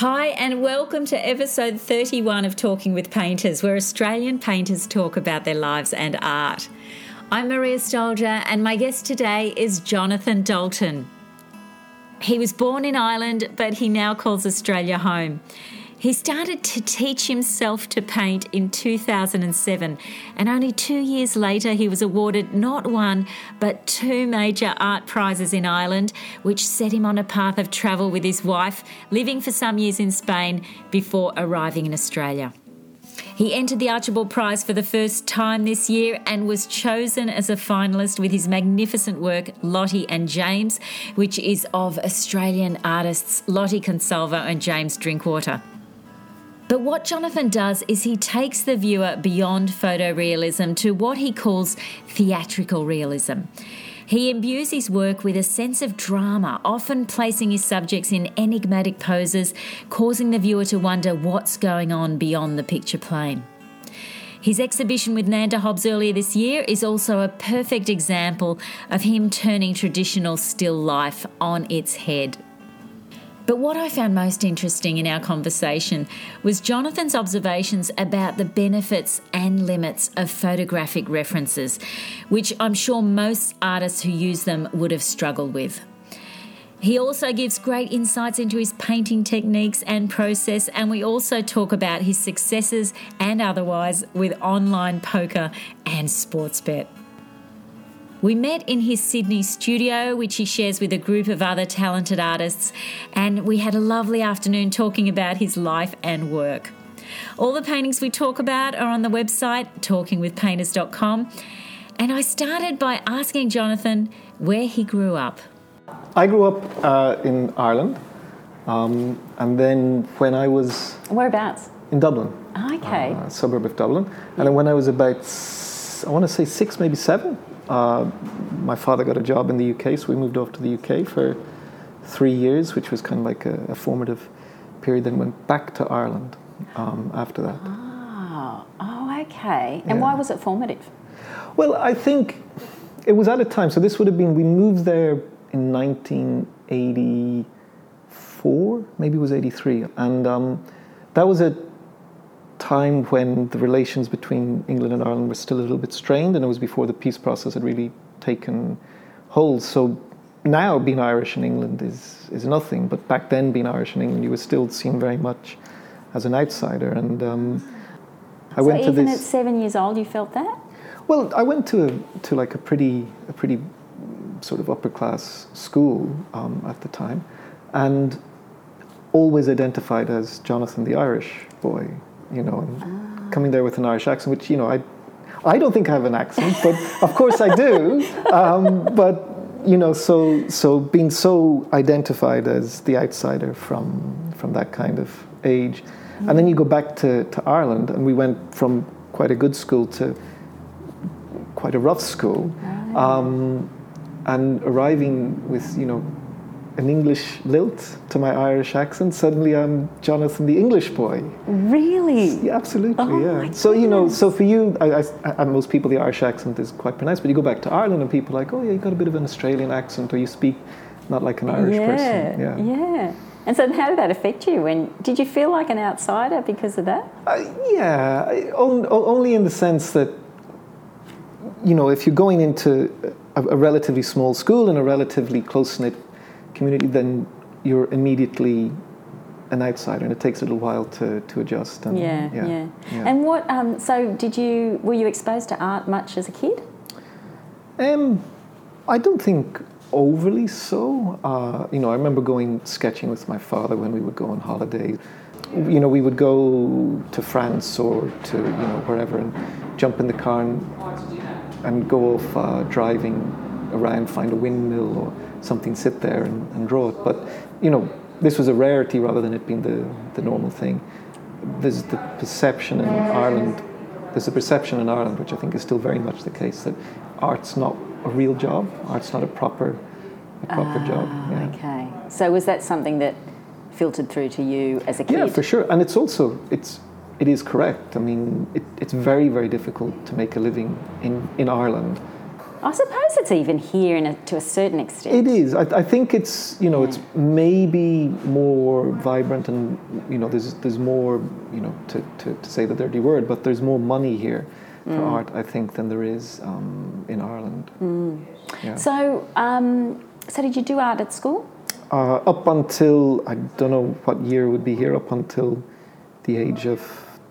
Hi, and welcome to episode 31 of Talking with Painters, where Australian painters talk about their lives and art. I'm Maria Stoljar, and my guest today is Jonathan Dalton. He was born in Ireland, but he now calls Australia home. He started to teach himself to paint in 2007, and only two years later, he was awarded not one, but two major art prizes in Ireland, which set him on a path of travel with his wife, living for some years in Spain before arriving in Australia. He entered the Archibald Prize for the first time this year and was chosen as a finalist with his magnificent work, Lottie and James, which is of Australian artists Lottie Consalvo and James Drinkwater. But what Jonathan does is he takes the viewer beyond photorealism to what he calls theatrical realism. He imbues his work with a sense of drama, often placing his subjects in enigmatic poses, causing the viewer to wonder what's going on beyond the picture plane. His exhibition with Nanda Hobbs earlier this year is also a perfect example of him turning traditional still life on its head. But what I found most interesting in our conversation was Jonathan's observations about the benefits and limits of photographic references, which I'm sure most artists who use them would have struggled with. He also gives great insights into his painting techniques and process, and we also talk about his successes and otherwise with online poker and sports bet. We met in his Sydney studio, which he shares with a group of other talented artists, and we had a lovely afternoon talking about his life and work. All the paintings we talk about are on the website talkingwithpainters.com. And I started by asking Jonathan where he grew up. I grew up uh, in Ireland, um, and then when I was. Whereabouts? In Dublin. Okay. Uh, suburb of Dublin. And then when I was about, I want to say six, maybe seven, uh, my father got a job in the UK, so we moved off to the UK for three years, which was kind of like a, a formative period. Then went back to Ireland um, after that. Oh, oh, okay. And yeah. why was it formative? Well, I think it was at a time. So this would have been we moved there in 1984, maybe it was 83, and um, that was a time when the relations between England and Ireland were still a little bit strained, and it was before the peace process had really taken hold. So now being Irish in England is is nothing, but back then being Irish in England, you were still seen very much as an outsider. And um, I so went to this. Even at seven years old, you felt that. Well, I went to a, to like a pretty a pretty sort of upper class school um, at the time, and always identified as Jonathan the Irish boy you know, and coming there with an Irish accent, which, you know, I, I don't think I have an accent, but of course I do. Um, but, you know, so, so being so identified as the outsider from, from that kind of age. Mm. And then you go back to, to Ireland, and we went from quite a good school to quite a rough school. Um, and arriving with, you know, an English lilt to my Irish accent, suddenly I'm Jonathan the English boy. Really? Yeah, absolutely, oh yeah. So, you know, so for you, I, I, most people, the Irish accent is quite pronounced, but you go back to Ireland and people are like, oh, yeah, you got a bit of an Australian accent, or you speak not like an Irish yeah, person. Yeah, yeah. And so, how did that affect you? When did you feel like an outsider because of that? Uh, yeah, only in the sense that, you know, if you're going into a, a relatively small school in a relatively close knit community, then you're immediately an outsider, and it takes a little while to, to adjust. And, yeah, yeah, yeah, yeah. And what? Um, so, did you were you exposed to art much as a kid? Um, I don't think overly so. Uh, you know, I remember going sketching with my father when we would go on holiday. You know, we would go to France or to you know wherever and jump in the car and, and go off uh, driving around, find a windmill or something sit there and, and, draw it. But you know, this was a rarity rather than it being the, the normal thing. There's the perception in Ireland. There's a perception in Ireland, which I think is still very much the case, that art's not a real job. Art's not a proper a proper uh, job. Yeah. Okay. So was that something that filtered through to you as a kid? Yeah, for sure. And it's also it's it is correct. I mean, it, it's very very difficult to make a living in in Ireland I suppose it's even here in a, to a certain extent. It is. I, I think it's you know it's maybe more vibrant and you know there's there's more you know to, to, to say the dirty word, but there's more money here for Mm. art I think than there is um, in Ireland. Yeah. So, um, so did you do art at school? Uh, up until I don't know what year would be here. Up until the age of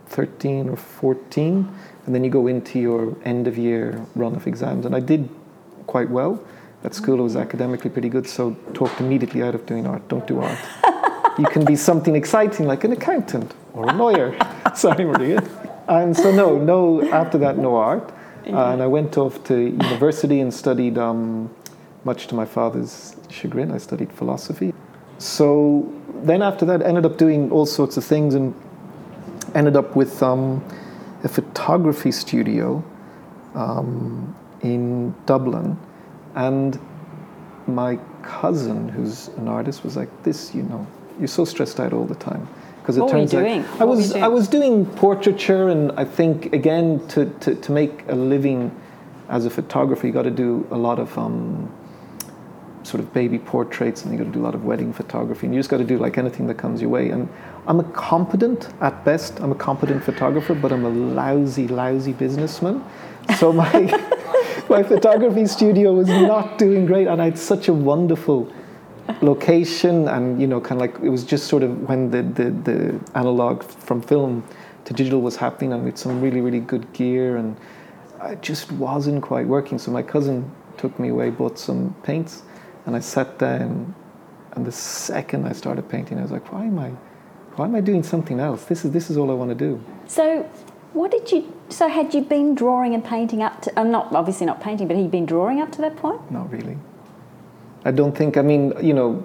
thirteen or fourteen, and then you go into your end of year run of exams. And I did quite well at school. I was academically pretty good, so talked immediately out of doing art. Don't do art. you can be something exciting like an accountant or a lawyer. Sorry, Maria. And so no, no. After that, no art. Uh, and I went off to university and studied. Um, much to my father's chagrin, I studied philosophy. So then after that, ended up doing all sorts of things and ended up with um, a photography studio um, in Dublin. And my cousin, who's an artist, was like, "This, you know, you're so stressed out all the time." Because it What were you turns out? I What were you was doing? I was doing portraiture, and I think again to, to, to make a living as a photographer, you got to do a lot of um, sort of baby portraits, and you got to do a lot of wedding photography, and you just got to do like anything that comes your way. And I'm a competent, at best, I'm a competent photographer, but I'm a lousy, lousy businessman. So my my photography studio was not doing great, and I had such a wonderful location, and you know, kind of like it was just sort of when the the, the analog from film to digital was happening, and with some really really good gear, and it just wasn't quite working. So my cousin took me away, bought some paints, and I sat down. And the second I started painting, I was like, "Why am I, why am I doing something else? This is this is all I want to do." So, what did you? So, had you been drawing and painting up to? I'm not obviously not painting, but had you been drawing up to that point? Not really. I don't think. I mean, you know,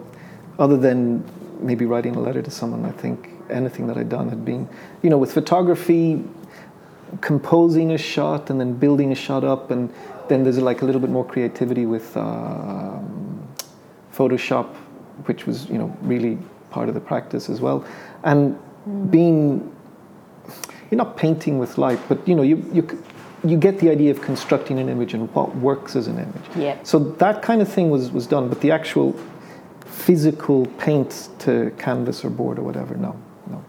other than maybe writing a letter to someone, I think anything that I'd done had been, you know, with photography, composing a shot and then building a shot up, and then there's like a little bit more creativity with um, Photoshop, which was you know really part of the practice as well, and being you're not painting with light, but you know you you you get the idea of constructing an image and what works as an image. Yeah. So that kind of thing was was done, but the actual physical paint to canvas or board or whatever, no, no.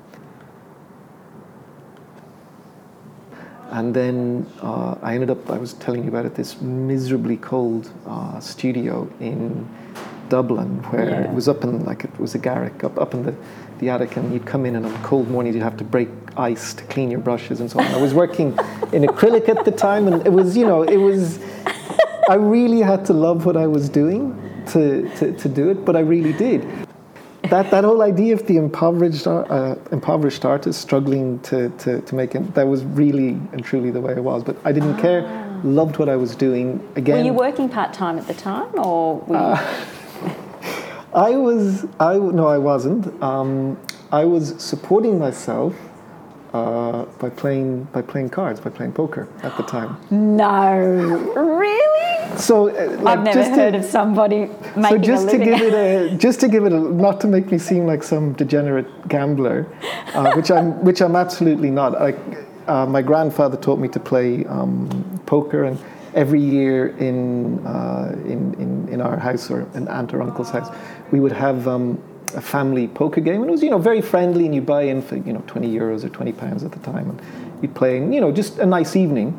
And then uh, I ended up, I was telling you about it, this miserably cold uh, studio in Dublin where Yeah. it was up in, like it was a garrick, up, up in the, the attic, and you'd come in and on cold mornings you'd have to break ice to clean your brushes and so on. I was working in acrylic at the time, and it was, you know, it was, I really had to love what I was doing to, to, to do it, but I really did. That, that whole idea of the impoverished, uh, impoverished artist struggling to, to, to make it, that was really and truly the way I was. But I didn't care, loved what I was doing. Again, Were you working part time at the time, or were you, Uh, I was, I no, I wasn't. Um, I was supporting myself uh, by playing by playing cards, by playing poker at the time. no, really? So, uh, like, I've never just heard to, of somebody So just a to living. give it a, just to give it a, not to make me seem like some degenerate gambler, uh, which I'm, which I'm absolutely not. Like, uh, my grandfather taught me to play um, poker, and every year in, uh, in in in our house or an aunt or uncle's house, we would have um, a family poker game, and it was you know very friendly, and you'd buy in for you know 20 euros or 20 pounds at the time, and you'd play, and you know just a nice evening.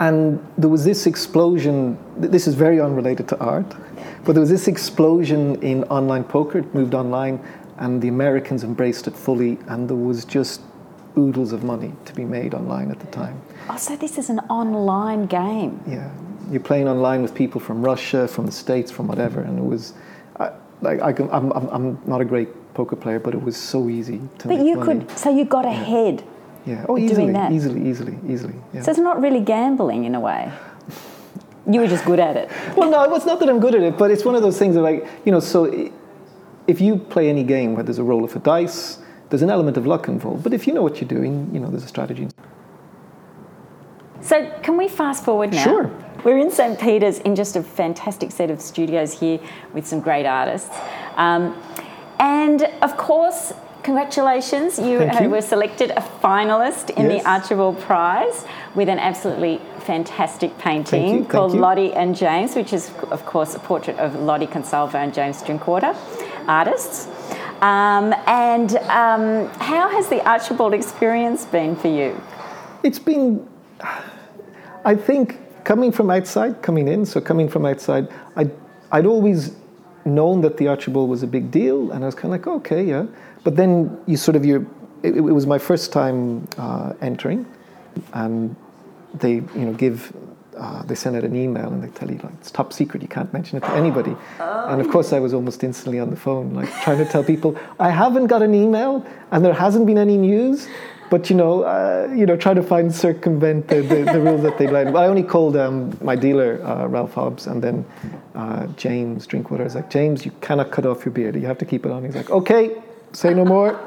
And there was this explosion, this is very unrelated to art, but there was this explosion in online poker. It moved online, and the Americans embraced it fully, and there was just oodles of money to be made online at the time. Oh, so this is an online game. Yeah, you're playing online with people from Russia, from the States, from whatever, and it was, I, like, I can, I'm, I'm, I'm not a great poker player, but it was so easy to But you money. could, so you got ahead. yeah, oh, doing easily, that. easily, easily, easily. Yeah. So it's not really gambling in a way. You were just good at it. Well, no, it's not that I'm good at it, but it's one of those things that, like, you know, so if you play any game where there's a roll of a dice, there's an element of luck involved. But if you know what you're doing, you know, there's a strategy. So can we fast forward now? Sure. We're in St. Peter's in just a fantastic set of studios here with some great artists. Um, and of course, congratulations! You, you. were selected a finalist in Yes. the Archibald Prize with an absolutely fantastic painting Thank called you. Lottie and James, which is, of course, a portrait of Lottie Consalvo and James Drinkwater, artists. Um, and um, how has the Archibald experience been for you? It's been, I think, coming from outside, coming in, so coming from outside, I'd, I'd always known that the Archibald was a big deal, and I was kind of like, okay, yeah. But then you sort of, you're, it, it was my first time uh, entering, and they, you know, give, uh, they send out an email and they tell you, like, it's top secret, you can't mention it to anybody. And of course, I was almost instantly on the phone, like, trying to tell people, I haven't got an email, and there hasn't been any news. But you know, uh, you know, try to find circumvent the, the, the rules that they like. I only called um, my dealer, uh, Ralph Hobbs, and then uh, James Drinkwater. I was like, James, you cannot cut off your beard. You have to keep it on. He's like, okay, say no more.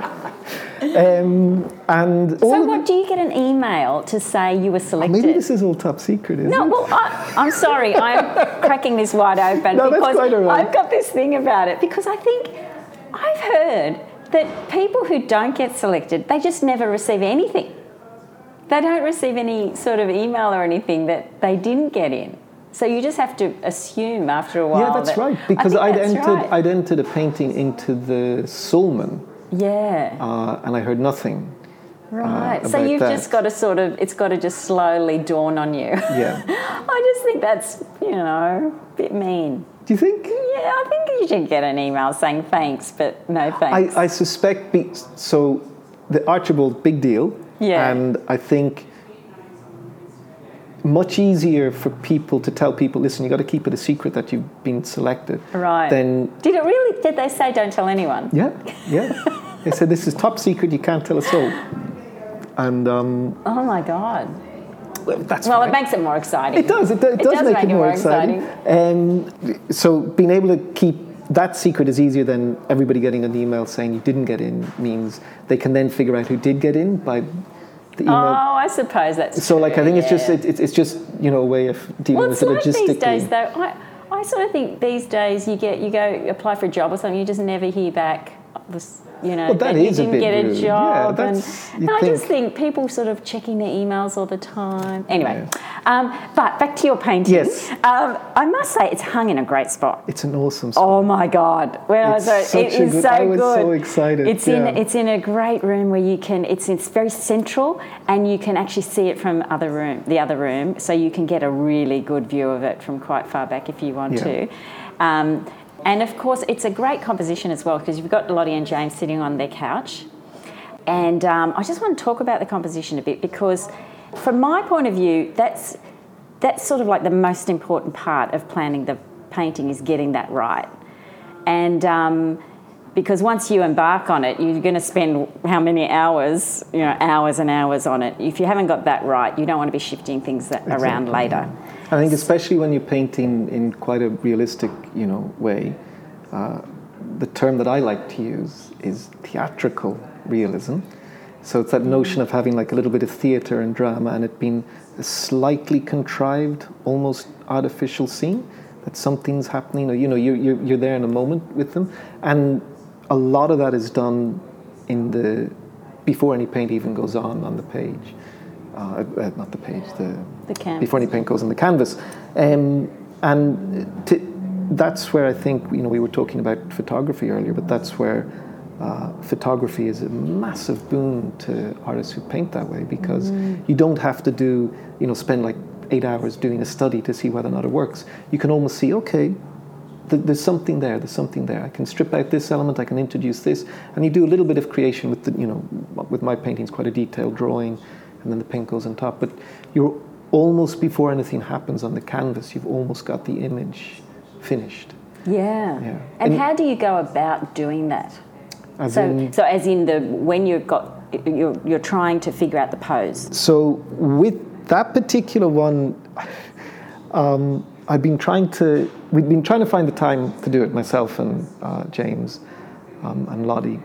Um, and So, what do you get an email to say you were it- selected? maybe this is all top secret, is No, it? No, well, I, I'm sorry. I'm cracking this wide open No, because. I've got this thing about it. Because I think I've heard that people who don't get selected, they just never receive anything. They don't receive any sort of email or anything that they didn't get in. So you just have to assume after a while. yeah, that's that- right. Because I'd entered, right. I'd entered a painting into the Sulman, yeah. uh, and I heard nothing. Right. so about you've that. just got to sort of, it's got to just slowly dawn on you. Yeah. I just think that's, you know, a bit mean. Do you think? Yeah, I think you should get an email saying thanks, but no I, thanks. I suspect be, so. The Archibald, big deal. Yeah. And I think much easier for people to tell people, listen, you got to keep it a secret that you've been selected. right. Then, did it really? Did they say don't tell anyone? yeah, yeah. they said this is top secret. You can't tell a soul. And um, Oh my god. well, that's Well, it makes it more exciting. It does. It, do- it does, make, it more exciting. Um, so being able to keep that secret is easier than everybody getting an email saying you didn't get in. Means they can then figure out who did get in by the email. Oh, I suppose that's. so like I true, think it's just yeah. it, it's it's just you know a way of dealing Well, with it's it like these days, though. I, I sort of think these days you get you go apply for a job or something, you just never hear back. Was you know Well, that that you didn't get a rude. Job, that's- and, and I just think- people sort of checking their emails all the time. Anyway, um, but back to your painting. Yes. um, I must say it's hung in a great spot. It's an awesome. spot. Oh my God! I It's saw it, such it a is good- so I was good. so excited, It's yeah. in it's in a great room where you can. It's it's very central, and you can actually see it from other room, the other room, so you can get a really good view of it from quite far back if you want Yeah. to. Um, and of course, it's a great composition as well because you've got Lottie and James sitting on their couch. And um, I just want to talk about the composition a bit because, from my point of view, that's that's sort of like the most important part of planning the painting is getting that right. And um, because once you embark on it, you're going to spend how many hours, you know, hours and hours on it. If you haven't got that right, you don't want to be shifting things that around later. I think especially when you're painting in quite a realistic, you know, way, uh, the term that I like to use is theatrical realism. So it's that notion of having like a little bit of theatre and drama and it being a slightly contrived, almost artificial scene. That something's happening, or you know, you're, you're, you're there in a moment with them, and a lot of that is done in the before any paint even goes on on the page. Uh, uh, not the page, the The canvas. before any paint goes on the canvas. Um, and to, that's where I think, you know, we were talking about photography earlier, but that's where uh, photography is a massive boon to artists who paint that way because you don't have to do, you know, spend like eight hours doing a study to see whether or not it works. You can almost see, okay, th- there's something there, there's something there. I can strip out this element, I can introduce this, and you do a little bit of creation with the, you know, with my paintings, quite a detailed drawing, and then the paint goes on top. But you're almost before anything happens on the canvas, you've almost got the image finished. Yeah. Yeah. And, And- how do you go about doing that? So, in, so as in the when you've got you're, you're trying to figure out the pose. So with that particular one, um, I've been trying to. We've been trying to find the time to do it myself and uh, James um, and Lottie,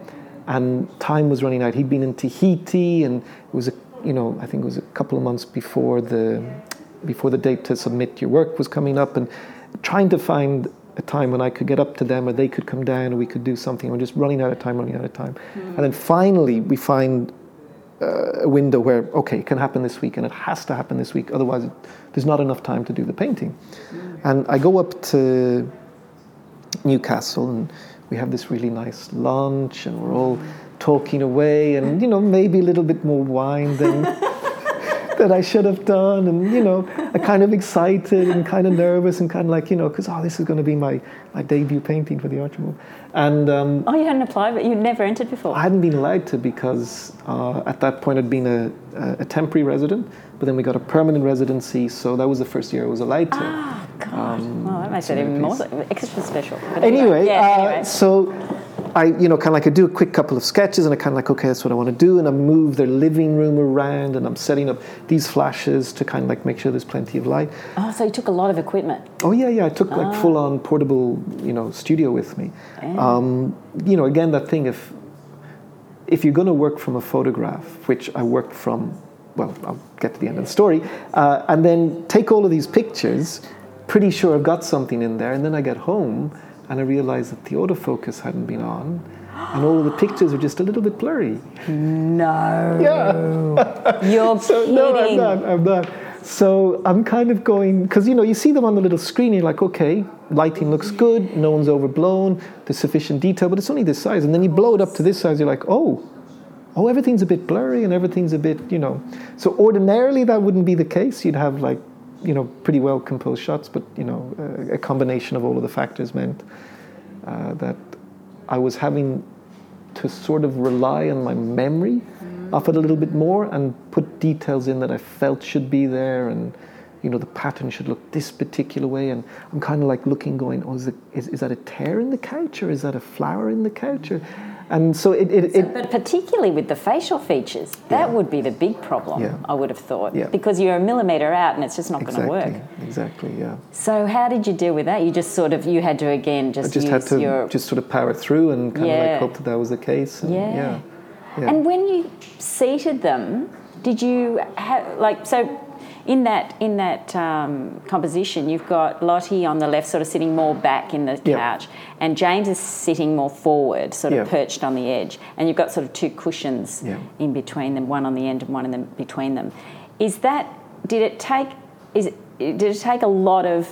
and time was running out. He'd been in Tahiti, and it was a you know I think it was a couple of months before the before the date to submit your work was coming up, and trying to find a time when I could get up to them or they could come down and we could do something. We're just running out of time, running out of time. And then finally, we find uh, a window where, okay, it can happen this week and it has to happen this week. Otherwise, it, there's not enough time to do the painting. And I go up to Newcastle and we have this really nice lunch and we're all talking away and, you know, maybe a little bit more wine than. that I should have done, and you know, I kind of excited and kind of nervous and kind of like you know, because oh, this is going to be my, my debut painting for the Archibald, and um, Oh, you hadn't applied, but you'd never entered before. I hadn't been allowed to because uh, at that point I'd been a, a, a temporary resident, but then we got a permanent residency, so that was the first year I was allowed to. Ah, God. Um, that makes even more extra special. Anyway, yeah, uh, anyway. so I, you know, kind of like I do a quick couple of sketches, and I kind of like, okay, that's what I want to do, and I move their living room around, and I'm setting up these flashes to kind of like make sure there's plenty of light. Oh, so you took a lot of equipment. Oh yeah, yeah. I took like Ah. full-on portable, you know, studio with me. Um, you know, again, that thing if if you're going to work from a photograph, which I worked from, well, I'll get to the end of the story, uh, and then take all of these pictures. Pretty sure I've got something in there, and then I get home and I realize that the autofocus hadn't been on, and all of the pictures are just a little bit blurry. No. Yeah. You're So kidding. no, I'm not. I'm not. So I'm kind of going because you know you see them on the little screen. You're like, okay, lighting looks good. No one's overblown. There's sufficient detail, but it's only this size. And then you blow it up to this size. You're like, oh, oh, everything's a bit blurry and everything's a bit, you know. So ordinarily that wouldn't be the case. You'd have like, you know, pretty well composed shots, but you know, uh, a combination of all of the factors meant uh, that I was having to sort of rely on my memory of it a little bit more and put details in that I felt should be there and you know the pattern should look this particular way. And I'm kind of like looking going oh is, it, is, is that a tear in the couch or is that a flower in the couch? Or, and so it, it, it But particularly with the facial features, that would be the big problem, Yeah. I would have thought. Yeah. Because you're a millimetre out and it's just not going to work. exactly yeah So how did you deal with that? You just sort of, you had to again I just, just use had to your... just sort of power through and kind of like hope that that was the case and Yeah. yeah yeah, And when you seated them, did you have like so? In that in that um, composition, you've got Lottie on the left, sort of sitting more back in the Yeah. couch, and James is sitting more forward, sort of perched on the edge, and you've got sort of two cushions Yeah. in between them, one on the end and one in the between them. Is that did it take? Is it, did it take a lot of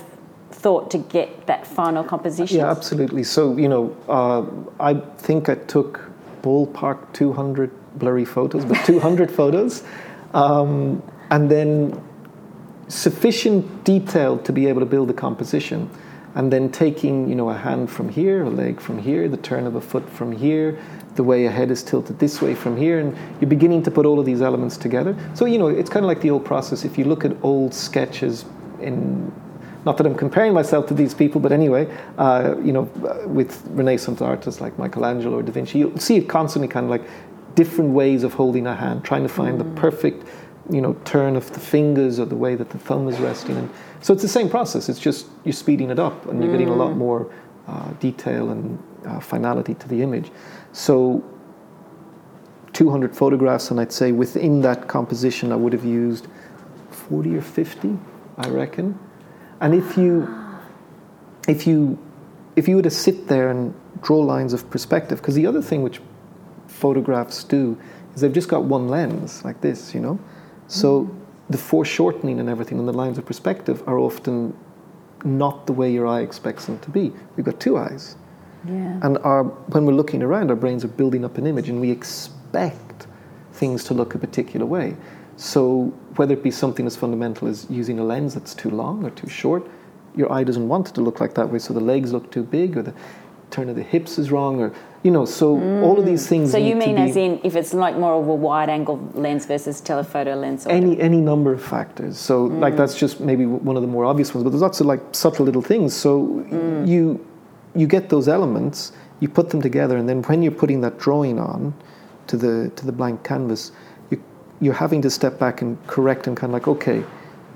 thought to get that final composition? Yeah, absolutely. So, you know, uh, I think I took ballpark 200 blurry photos, but 200 photos. Um, and then sufficient detail to be able to build a composition. And then taking, you know, a hand from here, a leg from here, the turn of a foot from here, the way a head is tilted this way from here, and you're beginning to put all of these elements together. So, you know, it's kind of like the old process. If you look at old sketches in not that I'm comparing myself to these people, but anyway, uh, you know, with Renaissance artists like Michelangelo or Da Vinci, you'll see it constantly kind of like different ways of holding a hand, trying to find the perfect, you know, turn of the fingers or the way that the thumb is resting. And so it's the same process. It's just you're speeding it up and you're getting a lot more uh, detail and uh, finality to the image. So 200 photographs, and I'd say within that composition, I would have used 40 or 50, I reckon. And if you, if you, if you were to sit there and draw lines of perspective, because the other thing which photographs do is they've just got one lens like this, you know. So the foreshortening and everything and the lines of perspective are often not the way your eye expects them to be. We've got two eyes. Yeah. And our, when we're looking around, our brains are building up an image and we expect things to look a particular way. So, whether it be something as fundamental as using a lens that's too long or too short, your eye doesn't want it to look like that way, so the legs look too big or the turn of the hips is wrong, or, you know, so all of these things. So you mean as in if it's like more of a wide angle lens versus telephoto lens? Or any any number of factors. So like mm. that's just maybe one of the more obvious ones, but there's lots of like subtle little things. So mm. you you get those elements, you put them together, and then when you're putting that drawing on to the to the blank canvas, you you're having to step back and correct and kind of like okay,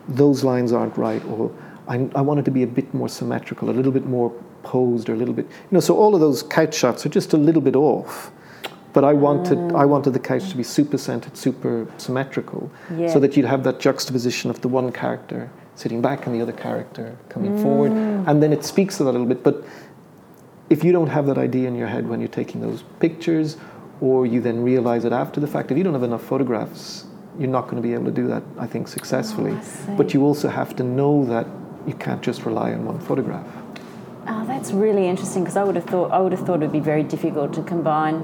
those lines aren't right, or I, I want it to be a bit more symmetrical, a little bit more posed, or a little bit you know. So all of those couch shots are just a little bit off. But I wanted, mm. I wanted the couch to be super centered, super symmetrical, Yeah. so that you'd have that juxtaposition of the one character sitting back and the other character coming forward, mm. and then it speaks to that a little bit. But if you don't have that idea in your head when you're taking those pictures, or you then realize it after the fact, if you don't have enough photographs, you're not going to be able to do that, I think, successfully. Oh, see. but you also have to know that you can't just rely on one photograph. Oh, that's really interesting because I would have thought I would have thought it would be very difficult to combine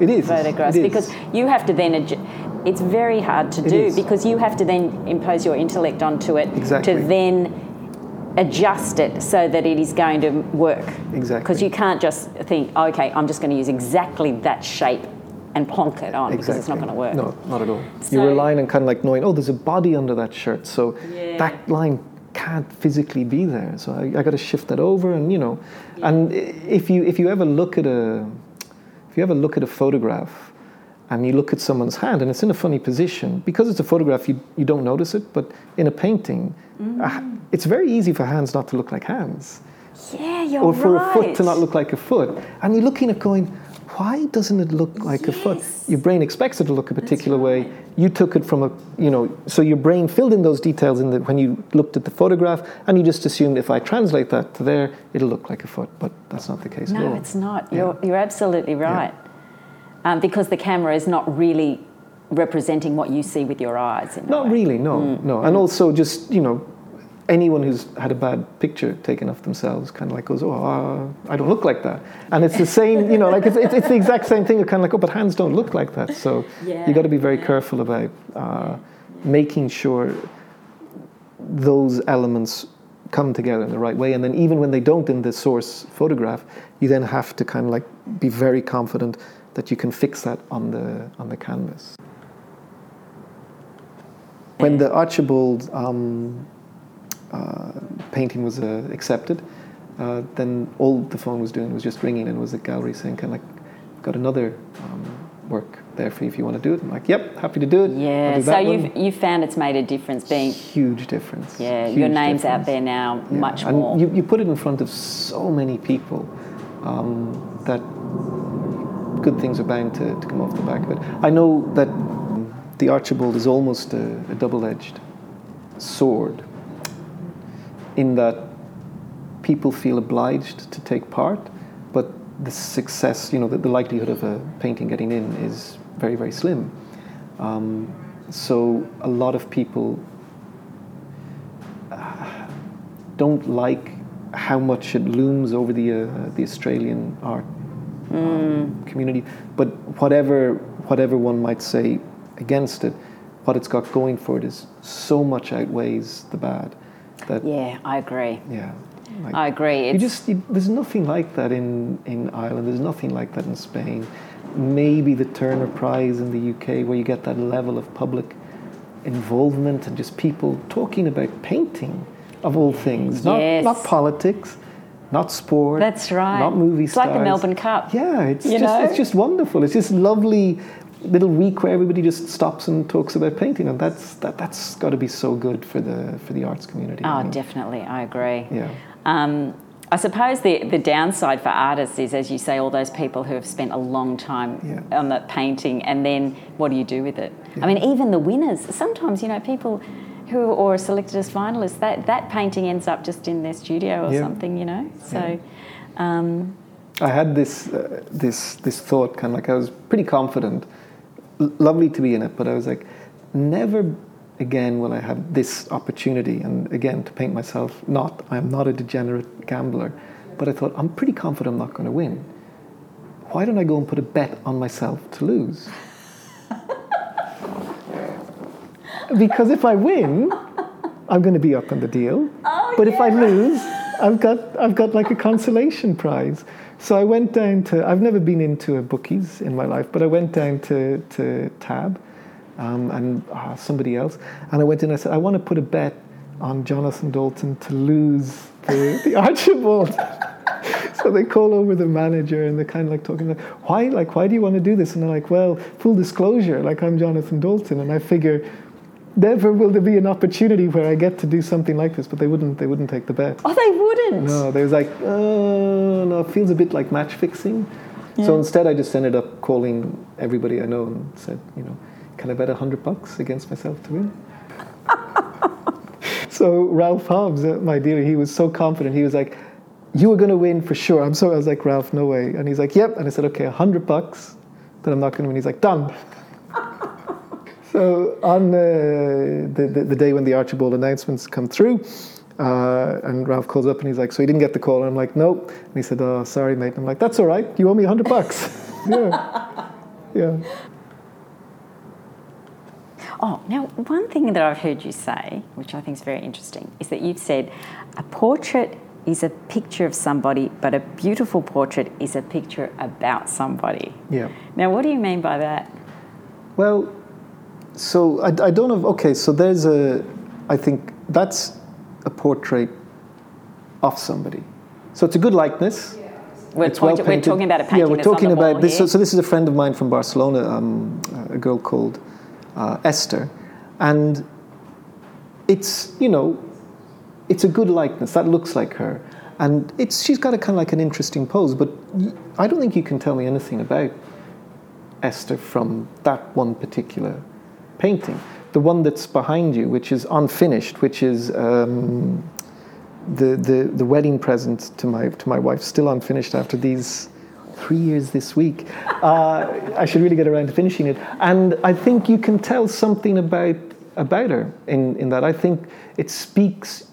It is photographs it is. because you have to then adju- it's very hard to It do is. because you have to then impose your intellect onto it Exactly. to then adjust it so that it is going to work Exactly. because you can't just think okay I'm just going to use exactly that shape and plonk it on because it's not going to work No, not at all. So- You're relying on kind of like knowing, oh, there's a body under that shirt, so Yeah. that line can't physically be there. So I, I got to shift that over, and you know, and if you if you ever look at a if you ever look at a photograph and you look at someone's hand and it's in a funny position because it's a photograph, you you don't notice it, but in a painting, Mm. a it's very easy for hands not to look like hands yeah you're or for right a foot to not look like a foot. And you're looking at going, why doesn't it look like a foot? Your brain expects it to look a particular way. You took it from a, you know, so your brain filled in those details in the, when you looked at the photograph, and you just assumed if I translate that to there, it'll look like a foot. But that's not the case at No, it's not. Yeah. You're, you're absolutely right. Um, because the camera is not really representing what you see with your eyes. In Not really, no, Mm. no. And also, just you know, anyone who's had a bad picture taken of themselves kind of like goes, "Oh, uh, I don't look like that," and it's the same, you know, like it's, it's, it's the exact same thing. You're kind of like, "Oh, but hands don't look like that." So Yeah, you got to be very yeah. careful about uh, making sure those elements come together in the right way, and then even when they don't in the source photograph, you then have to kind of like be very confident that you can fix that on the on the canvas. When the Archibald um, painting was uh, accepted, uh, then all the phone was doing was just ringing, and was the gallery saying, "Kind of like, got another um, work there for you if you want to do it." I'm like, "Yep, happy to do it." Yeah, do so you've, one." you've found it's made a difference being, huge difference. yeah, Huge your name's difference. out there now Yeah. much and more. You, you put it in front of so many people um, that good things are bound to, to come off the back of it. I know that the Archibald is almost a, a double edged sword in that people feel obliged to take part, but the success, you know, the, the likelihood of a painting getting in is very, very slim. Um, so a lot of people uh, don't like how much it looms over the uh, the Australian art um, community. But whatever whatever one might say against it, what it's got going for it is so much outweighs the bad. That yeah, I agree. yeah, like, I agree. you just you, there's nothing like that in in Ireland. There's nothing like that in Spain. Maybe the Turner Prize in the UK, where you get that level of public involvement and just people talking about painting of all things, not Yes. not politics, not sport. That's right. Not movie It's like the. Melbourne Cup. Yeah, it's You just know? it's just wonderful. It's just lovely little week where everybody just stops and talks about painting, and that's that that's got to be so good for the for the arts community. I Oh, definitely, I agree. Yeah. Um, I suppose the, the downside for artists is, as you say, all those people who have spent a long time Yeah. on that painting, and then what do you do with it? I mean, even the winners, sometimes, you know, people who are selected as finalists, that, that painting ends up just in their studio or Yeah. something, you know? So, um, I had this uh, this this thought, kind of like I was pretty confident. Lovely to be in it, but I was like, never again will I have this opportunity. And again, to paint myself, not I'm not a degenerate gambler, but I thought I'm pretty confident I'm not going to win. Why don't I go and put a bet on myself to lose? because if I win, I'm going to be up on the deal. Oh, but if I lose, I've got I've got like a consolation prize. So I went down to I've never been into a bookies in my life, but I went down to to TAB um, and uh, somebody else, and I went in. and I said I want to put a bet on Jonathan Dalton to lose the, the Archibald. so they call over the manager and they're kind of like talking like why like why do you want to do this and they're like well full disclosure like i'm jonathan dalton and i figure never will there be an opportunity where i get to do something like this but they wouldn't they wouldn't take the bet oh, they wouldn't. no they was like oh no it feels a bit like match fixing so instead i just ended up calling everybody i know and said you know can i bet a hundred bucks against myself to win so Ralph Hobbs, uh, my dealer, he was so confident. He was like, "You were going to win for sure." I'm sorry. I was like, "Ralph, no way." And he's like, "Yep." And I said, "Okay, a hundred bucks, that I'm not going to win." He's like, "Done." So on uh, the, the the day when the Archibald announcements come through. Uh, and Ralph calls up and he's like, "So he didn't get the call?" And I'm like, "Nope." And he said, "Oh, sorry, mate." And I'm like, "That's all right. You owe me a hundred bucks." yeah, yeah. Oh, now one thing that I've heard you say, which I think is very interesting, is that you've said a portrait is a picture of somebody, but a beautiful portrait is a picture about somebody. Yeah. Now, what do you mean by that? Well, so I, I don't know. Okay, so there's a, I think that's a portrait of somebody. So it's a good likeness. We're, It's point- well we're talking about a painting. Yeah, we're talking about this. So, so this is a friend of mine from Barcelona, um, a girl called uh, Esther, and it's you know, it's a good likeness that looks like her, and it's she's got a kind of like an interesting pose. But I don't think you can tell me anything about Esther from that one particular painting. The one that's behind you, which is unfinished, which is. Um, the, the, the wedding present to my to my wife still unfinished after these three years this week. Uh, I should really get around to finishing it. And I think you can tell something about about her in, in that. I think it speaks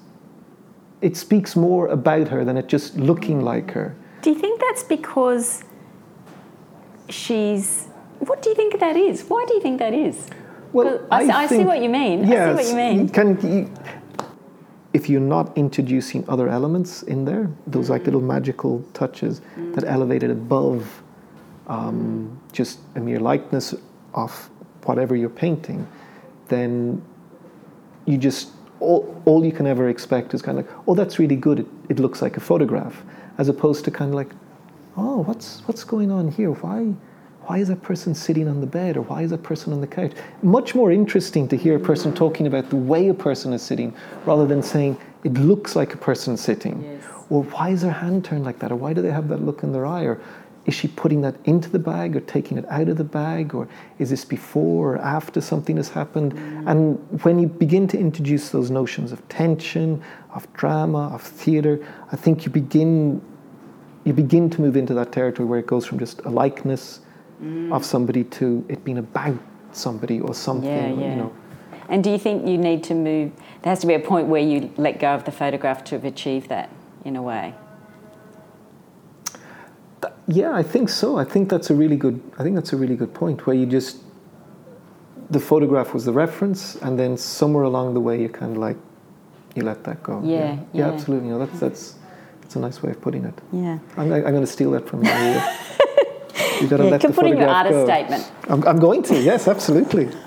it speaks more about her than it just looking like her. Do you think that's because she's. What do you think that is? Why do you think that is? Well, I, see- I see what you mean. I see what you mean. Can you, if you're not introducing other elements in there, those like little magical touches that elevate it above um, just a mere likeness of whatever you're painting, then you just all, all you can ever expect is kind of like, oh, that's really good. It, it looks like a photograph, as opposed to kind of like, oh, what's what's going on here? Why why is that person sitting on the bed or why is that person on the couch? Much more interesting to hear a person talking about the way a person is sitting rather than saying it looks like a person sitting. Yes. Or why is their hand turned like that? Or why do they have that look in their eye? Or is she putting that into the bag or taking it out of the bag? Or is this before or after something has happened? Mm. And when you begin to introduce those notions of tension, of drama, of theatre, I think you begin you begin to move into that territory where it goes from just a likeness of somebody to it being about somebody or something. Yeah, yeah. You know. And do you think you need to move? There has to be a point where you let go of the photograph to have achieved that in a way. Yeah, I think so. I think that's a really good. I think that's a really good point where you just the photograph was the reference, and then somewhere along the way you kind of like you let that go. Yeah, yeah, yeah. absolutely. You know, that's that's that's a nice way of putting it. Yeah. I'm, I'm going to steal that from you. you got to Yeah, let can the put in your artist go. statement. I'm, I'm going to. Yes, absolutely.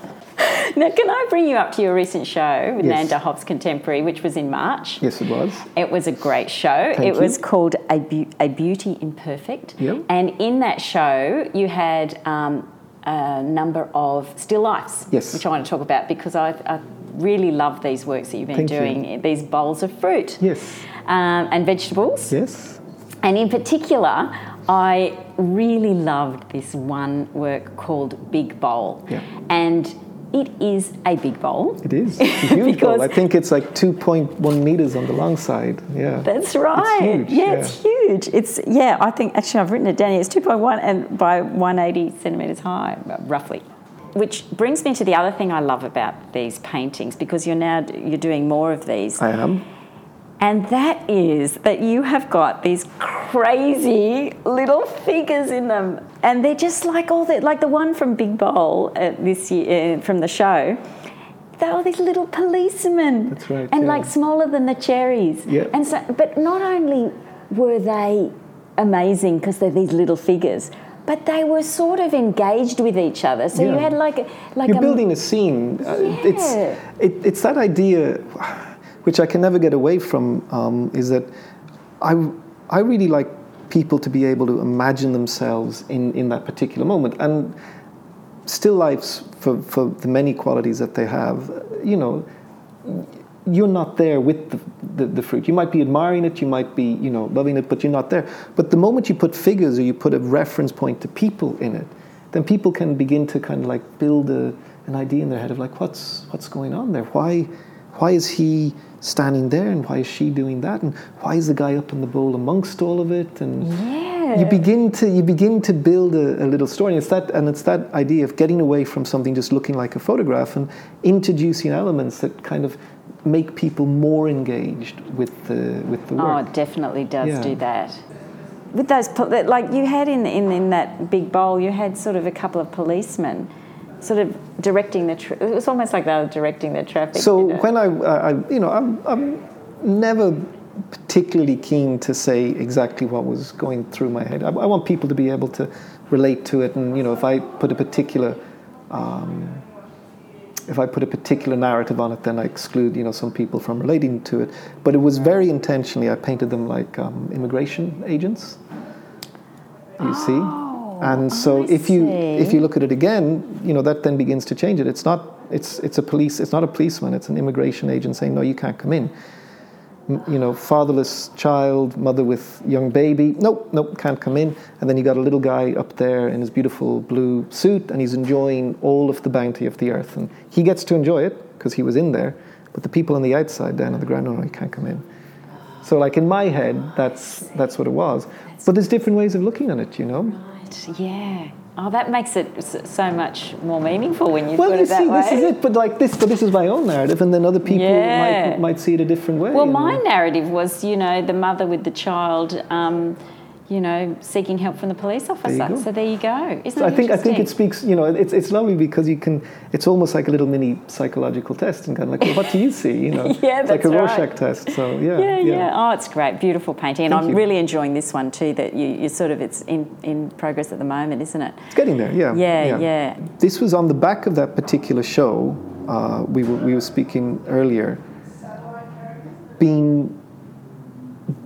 Now, can I bring you up to your recent show with Yes. Nanda Hobbs Contemporary, which was in March? Yes, it was. It was a great show. Thank it was called a, Beau- a Beauty Imperfect. Yep. And in that show, you had um, a number of still lifes, Yes. which I want to talk about because I, I really love these works that you've been Thank you. doing. These bowls of fruit Yes. um, and vegetables. Yes. And in particular, I really loved this one work called Big Bowl. Yeah. And it is a big bowl. It is. It's a huge bowl. I think it's like 2.1 meters on the long side. Yeah. That's right. huge, yeah, yeah. it's huge. It's yeah. I think actually I've written it down. here. It's two point one and by one eighty centimeters high, roughly. Which brings me to the other thing I love about these paintings because you're now you're doing more of these, I am. And that is that you have got these crazy little figures in them, and they're just like all the like the one from Big Bowl uh, this year uh, from the show. They're all these little policemen. That's right, And yeah. like smaller than the cherries. Yeah. And so, but not only were they amazing because they're these little figures, but they were sort of engaged with each other. So you had like a, like You're a building a scene. Uh, It's it, it's that idea, which I can never get away from, um, is that I I really like people to be able to imagine themselves in in that particular moment and still lifes for for the many qualities that they have. You know, you're not there with the, the, the fruit. You might be admiring it, you might be, you know, loving it, but you're not there. But the moment you put figures or you put a reference point to people in it, then people can begin to kind of like build a, an idea in their head of like, what's, what's going on there? Why, why is he standing there and why is she doing that and why is the guy up in the bowl amongst all of it and Yeah. you begin to you begin to build a, a little story. And it's that and it's that idea of getting away from something just looking like a photograph and introducing elements that kind of make people more engaged with the with the Oh, work. it definitely does Yeah. do that. With those, like you had in, in, in that big bowl, you had sort of a couple of policemen sort of directing the, tra- it was almost like they were directing the traffic. So you know? when I, I, you know, I'm, I'm never particularly keen to say exactly what was going through my head. I, I want people to be able to relate to it, and you know, if I put a particular, um, if I put a particular narrative on it, then I exclude, you know, some people from relating to it. But it was very intentionally. I painted them like um, immigration agents. You see. Oh, and so I if you if you look at it again, you know that then begins to change it. It's not it's it's a police it's not a policeman. It's an immigration agent saying no, you can't come in. M- You know, fatherless child, mother with young baby. Nope, nope, can't come in. And then you got a little guy up there in his beautiful blue suit, and he's enjoying all of the bounty of the earth, and he gets to enjoy it because he was in there. But the people on the outside, down on the ground, no, no, you can't come in. So, like in my head, that's that's what it was. But there's different ways of looking at it, you know. Yeah. Oh, that makes it so much more meaningful when you Well, put you it that see, way. this is it. But like this, but this is my own narrative, and then other people Yeah. might might see it a different way. Well, my narrative was, you know, the mother with the child, um, you know, seeking help from the police officer. go. So there you go. Isn't So I think I think it speaks. You know, it's it's lovely because you can. It's almost like a little mini psychological test, and kind of like, well, what do you see? You know, Yeah, it's like a that's Rorschach right. test. So yeah, Yeah, yeah, Oh, it's great. Beautiful painting. And Thank I'm you. really enjoying this one too, that you, you sort of, it's in, in progress at the moment, isn't it? It's getting there. Yeah, Yeah, yeah. This was on the back of that particular show. Uh, we were we were speaking earlier. Being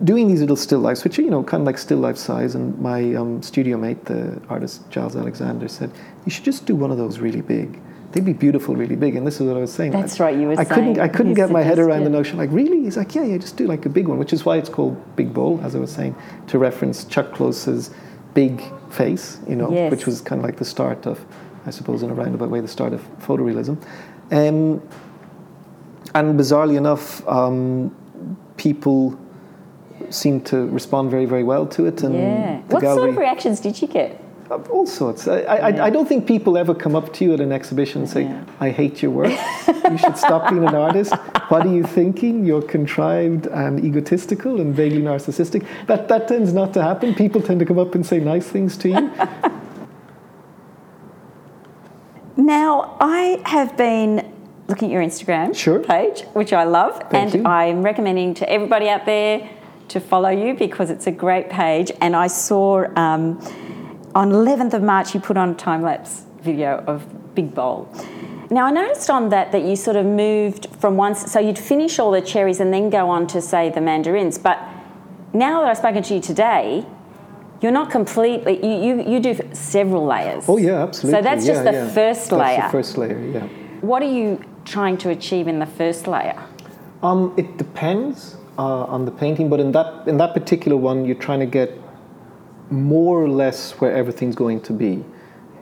doing these little still lifes, which are you know kind of like still life size, and my um, studio mate, the artist Giles Alexander, said you should just do one of those really big. They'd be beautiful, really big. And this is what I was saying. That's I, right, you were I couldn't. I couldn't get my head around the notion. Like, really? He's like, yeah, yeah, just do like a big one, which is why it's called Big Bowl, as I was saying, to reference Chuck Close's big face, you know, Yes. which was kind of like the start of, I suppose, in a roundabout way, the start of photorealism. Um, and bizarrely enough, um, people seem to respond very, very well to it. And Yeah. What gallery, sort of reactions did you get? all sorts. I, I, I don't think people ever come up to you at an exhibition and say, Yeah. I hate your work. you should stop being an artist. What are you thinking? You're contrived and egotistical and vaguely narcissistic. That, that tends not to happen. People tend to come up and say nice things to you. Now, I have been looking at your Instagram Sure. page, which I love, Thank and you. I'm recommending to everybody out there to follow you because it's a great page. And I saw um, on 11th of March you put on a time lapse video of Big Bowl. Now I noticed on that that you sort of moved from once, so you'd finish all the cherries and then go on to say the mandarins. But now that I've spoken to you today, you're not completely. You, you, you do several layers. Oh, yeah, absolutely. So that's just Yeah, the yeah. first That's layer. the first layer, yeah. What are you trying to achieve in the first layer? Um, it depends uh, on the painting, but in that in that particular one, you're trying to get more or less where everything's going to be.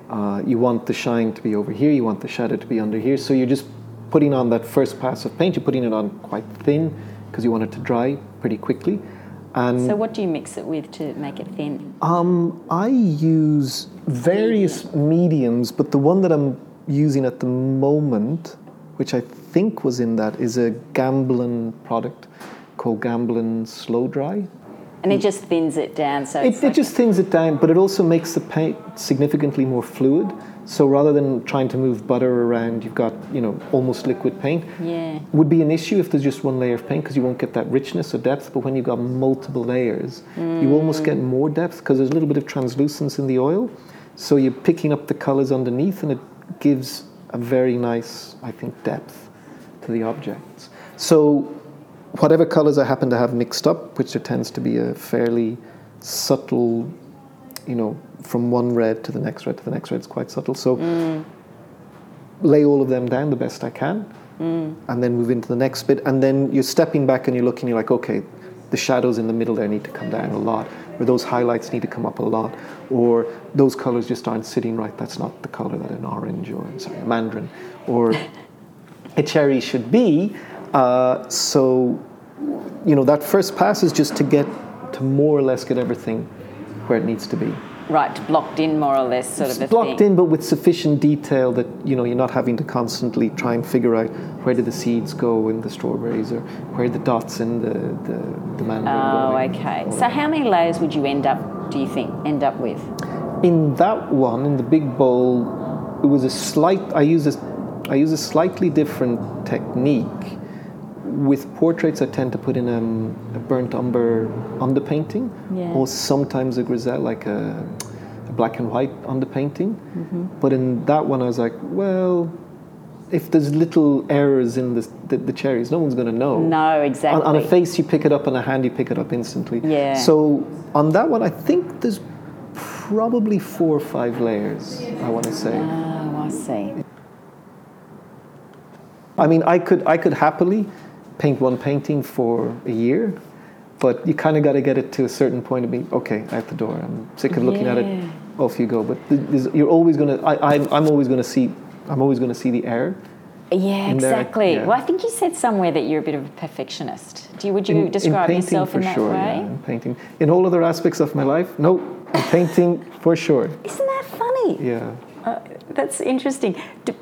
Uh, you want the shine to be over here. You want the shadow to be under here. So you're just putting on that first pass of paint. You're putting it on quite thin because you want it to dry pretty quickly. And So what do you mix it with to make it thin? um, I use various mediums, but the one that I'm using at the moment, which I think was in that, is a Gamblin product called Gamblin Slow Dry. And it just thins it down. So It, it's it like, just thins it down, but it also makes the paint significantly more fluid. So rather than trying to move butter around, you've got you know almost liquid paint. yeah. Would be an issue if there's just one layer of paint because you won't get that richness or depth. But when you've got multiple layers, you almost get more depth because there's a little bit of translucence in the oil. So you're picking up the colors underneath, and it gives a very nice, I think, depth to the objects. So whatever colors I happen to have mixed up, which there tends to be a fairly subtle, you know, from one red to the next red to the next red, it's quite subtle. So mm. lay all of them down the best I can, mm. and then move into the next bit. And then you're stepping back and you're looking, you're like, okay, the shadows in the middle there need to come down a lot, or those highlights need to come up a lot, or those colors just aren't sitting right. That's not the color that an orange or sorry, a mandarin or a cherry should be. Uh, so, you know, that first pass is just to get to more or less get everything where it needs to be. Right, blocked in more or less, sort It's of a blocked thing. in, but with sufficient detail that you know you're not having to constantly try and figure out where do the seeds go in the strawberries or where the dots in the the, the mandarin. Oh, okay. So how many layers would you end up? Do you think end up with? in that one, in the big bowl, it was a slight. I use a, I use a slightly different technique. With portraits, I tend to put in um, a burnt umber underpainting, Yeah. or sometimes a grisaille, like a, a black and white underpainting. Mm-hmm. But in that one, I was like, well, if there's little errors in the, the, the cherries, no one's going to know. No, exactly. On, on a face, you pick it up, on a hand, you pick it up instantly. Yeah. So on that one, I think there's probably four or five layers. I want to say. Oh, I see. I mean, I could I could happily paint one painting for a year, but you kind of got to get it to a certain point of being okay out the door. I'm sick of looking at it. Off you go. But you're always going to. I I'm, I'm always going to see. I'm always going to see the error. Yeah, In there, exactly. yeah. Well, I think you said somewhere that you're a bit of a perfectionist. Do you, would you In- describe in painting yourself for in that sure, way? Yeah, in painting. In all other aspects of my life, no. In painting for sure. Isn't that funny? Yeah. Uh, that's interesting. Do,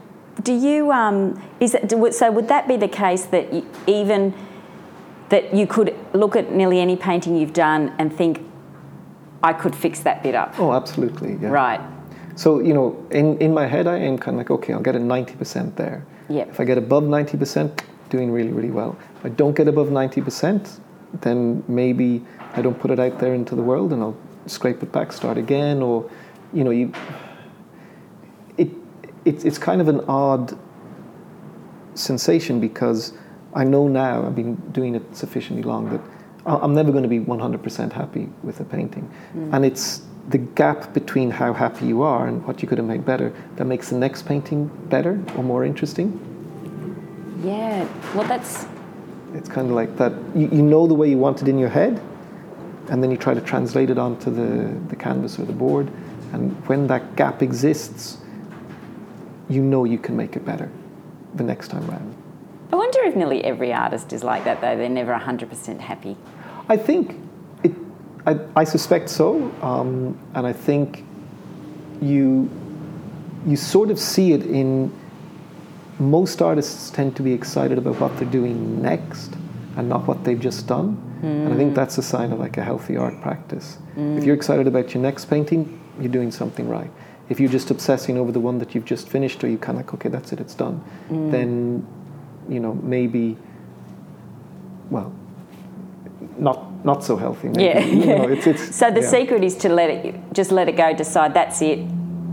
do you um, is it, do, so? Would that be the case that you, even that you could look at nearly any painting you've done and think, I could fix that bit up? Oh, absolutely. Yeah. Right. So, you know, in, in my head, I am kind of like, okay, I'll get a 90% there. Yep. If I get above 90%, doing really, really well. If I don't get above 90%, then maybe I don't put it out there into the world and I'll scrape it back, start again, or, you know, you. It, it, it's kind of an odd sensation because I know now, I've been doing it sufficiently long, that I'm never going to be 100% happy with a painting. Mm. And it's the gap between how happy you are and what you could have made better that makes the next painting better or more interesting. Yeah. Well, that's It's kind of like that you, you know the way you want it in your head, and then you try to translate it onto the, the canvas or the board. And when that gap exists, you know you can make it better the next time round. I wonder if nearly every artist is like that, though. They're never 100% happy. I think it. I, I suspect so, um, and I think you you sort of see it in most artists tend to be excited about what they're doing next and not what they've just done. And I think that's a sign of like a healthy art practice. If you're excited about your next painting, you're doing something right. If you're just obsessing over the one that you've just finished, or you kind of like, okay, that's it, it's done, mm. then you know maybe, well, not not so healthy. Maybe. Yeah. You know, it's, it's, So the yeah. secret is to let it, just let it go. Decide that's it.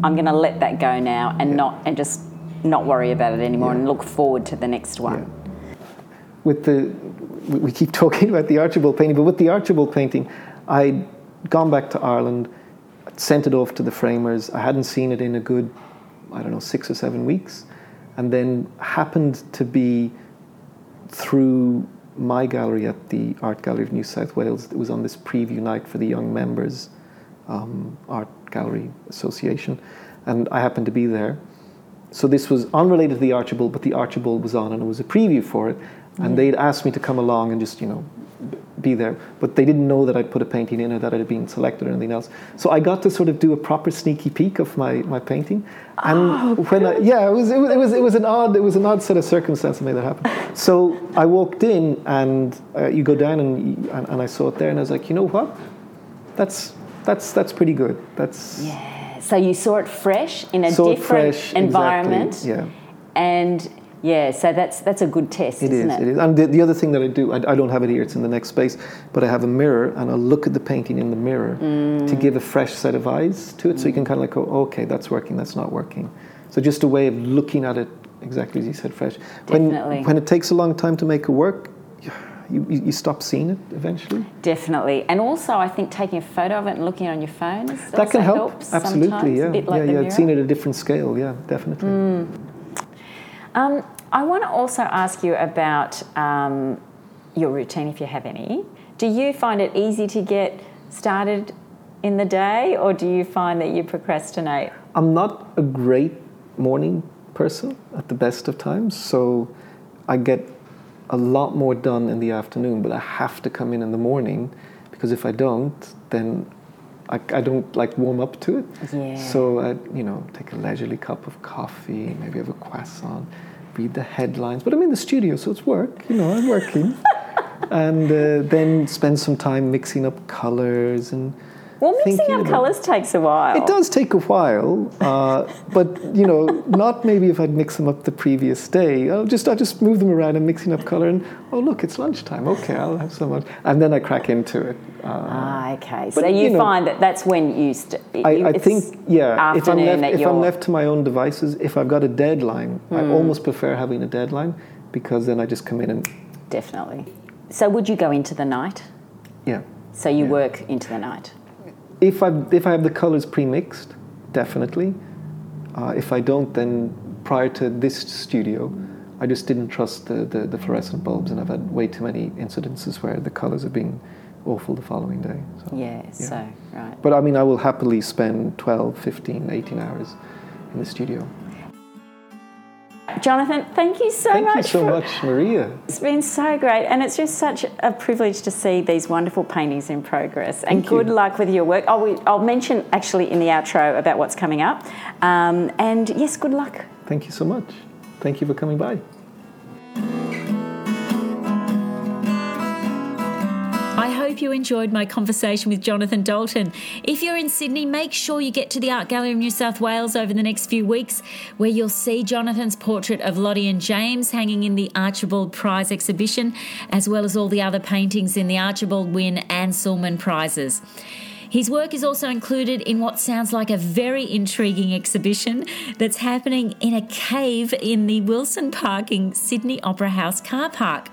I'm going to let that go now, and Yeah. not and just not worry about it anymore, Yeah. and look forward to the next one. with the we we keep talking about the Archibald painting, but with the Archibald painting, I'd gone back to Ireland, sent it off to the framers. I hadn't seen it in a good, I don't know, six or seven weeks, and then happened to be through my gallery at the Art Gallery of New South Wales. It was on this preview night for the young members um, Art Gallery Association, and I happened to be there. So this was unrelated to the Archibald, but the Archibald was on, and it was a preview for it. And they'd asked me to come along and just, you know, be there. But they didn't know that I'd put a painting in or that it had been selected or anything else. So I got to sort of do a proper sneaky peek of my, my painting. And when I, yeah, it was, it was it was it was an odd it was an odd set of circumstances that made that happen. So I walked in and uh, you go down and, and and I saw it there and I was like, you know what, that's that's that's pretty good. That's Yeah. So you saw it fresh in a different fresh, environment, exactly, yeah. and yeah. So that's that's a good test, It is, isn't it is. And the, the other thing that I do, I, I don't have it here, it's in the next space, but I have a mirror and I'll look at the painting in the mirror to mm. give a fresh set of eyes to it so you can mm. kind of like go, okay, that's working, that's not working. So just a way of looking at it exactly as you said, fresh. Definitely. When, when it takes a long time to make it work, you, you, you stop seeing it eventually. Definitely, and also I think taking a photo of it and looking at it on your phone that can help. helps Absolutely, yeah. a bit like yeah, yeah. I've seen it at a different scale, yeah, definitely. Mm. Um, I want to also ask you about um, your routine, if you have any. Do you find it easy to get started in the day, or do you find that you procrastinate? I'm not a great morning person at the best of times, so I get a lot more done in the afternoon, but I have to come in in the morning because if I don't, then I, I don't like warm up to it. Yeah. So I, you know, take a leisurely cup of coffee, maybe have a croissant, read the headlines. But I'm in the studio, so it's work. You know, I'm working, and uh, then spend some time mixing up colors and. Well, mixing up colours takes a while. It does take a while, uh, but you know, not maybe if I'd mix them up the previous day. I'll just I just move them around and mixing up color, and oh look, it's lunchtime. Okay, I'll have some, much, and then I crack into it. Uh, Ah, okay. So But, you, you know- find that that's when you. St- I, I think yeah. If I'm left if. I'm left to my own devices, if I've got a deadline, I Hmm. almost prefer having a deadline because then I just come in and Definitely. So would you go into the night? yeah. So you Yeah. work into the night. If I if I have the colors pre-mixed, definitely. Uh, if I don't, then prior to this studio, I just didn't trust the, the, the fluorescent bulbs, and I've had way too many incidences where the colors have been awful the following day. So. Yeah, so, right. But I mean, I will happily spend 12, 15, 18 hours in the studio. Jonathan, thank you so Thank much. Thank you so for- much, Maria. It's been so great, and it's just such a privilege to see these wonderful paintings in progress. And Thank you. good luck with your work. Oh, we, I'll mention actually in the outro about what's coming up. Um, and yes, good luck. Thank you so much. Thank you for coming by. Hope you enjoyed my conversation with Jonathan Dalton. If you're in Sydney, make sure you get to the Art Gallery of New South Wales over the next few weeks, where you'll see Jonathan's portrait of Lottie and James hanging in the Archibald Prize exhibition, as well as all the other paintings in the Archibald Wynne and Sulman prizes. His work is also included in what sounds like a very intriguing exhibition that's happening in a cave in the Wilson Parking Sydney Opera House car park,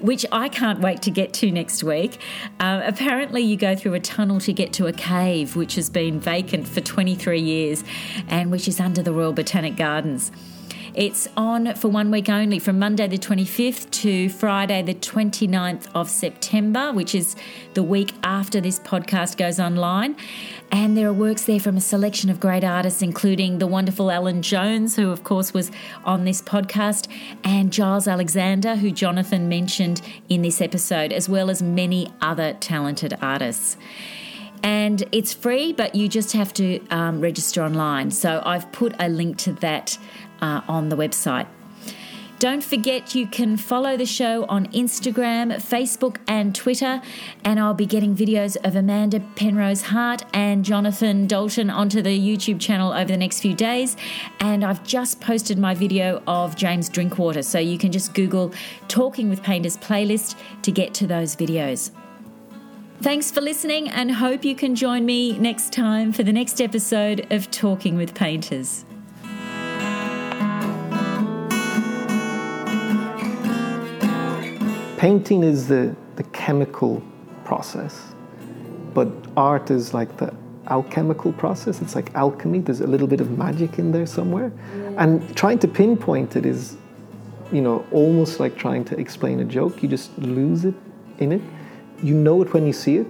which I can't wait to get to next week. Uh, apparently, you go through a tunnel to get to a cave which has been vacant for 23 years and which is under the Royal Botanic Gardens. It's on for one week only from Monday the 25th to Friday the 29th of September, which is the week after this podcast goes online. And there are works there from a selection of great artists, including the wonderful Alan Jones, who, of course, was on this podcast, and Giles Alexander, who Jonathan mentioned in this episode, as well as many other talented artists and it's free, but you just have to um, register online. So I've put a link to that uh, on the website. Don't forget you can follow the show on Instagram, Facebook, and Twitter. And I'll be getting videos of Amanda Penrose Hart and Jonathan Dalton onto the YouTube channel over the next few days. And I've just posted my video of James Drinkwater. So you can just Google Talking with Painters playlist to get to those videos. Thanks for listening and hope you can join me next time for the next episode of Talking with Painters. Painting is the, the chemical process, but art is like the alchemical process. It's like alchemy. There's a little bit of magic in there somewhere. And trying to pinpoint it is, you know, almost like trying to explain a joke. You just lose it in it. You know it when you see it,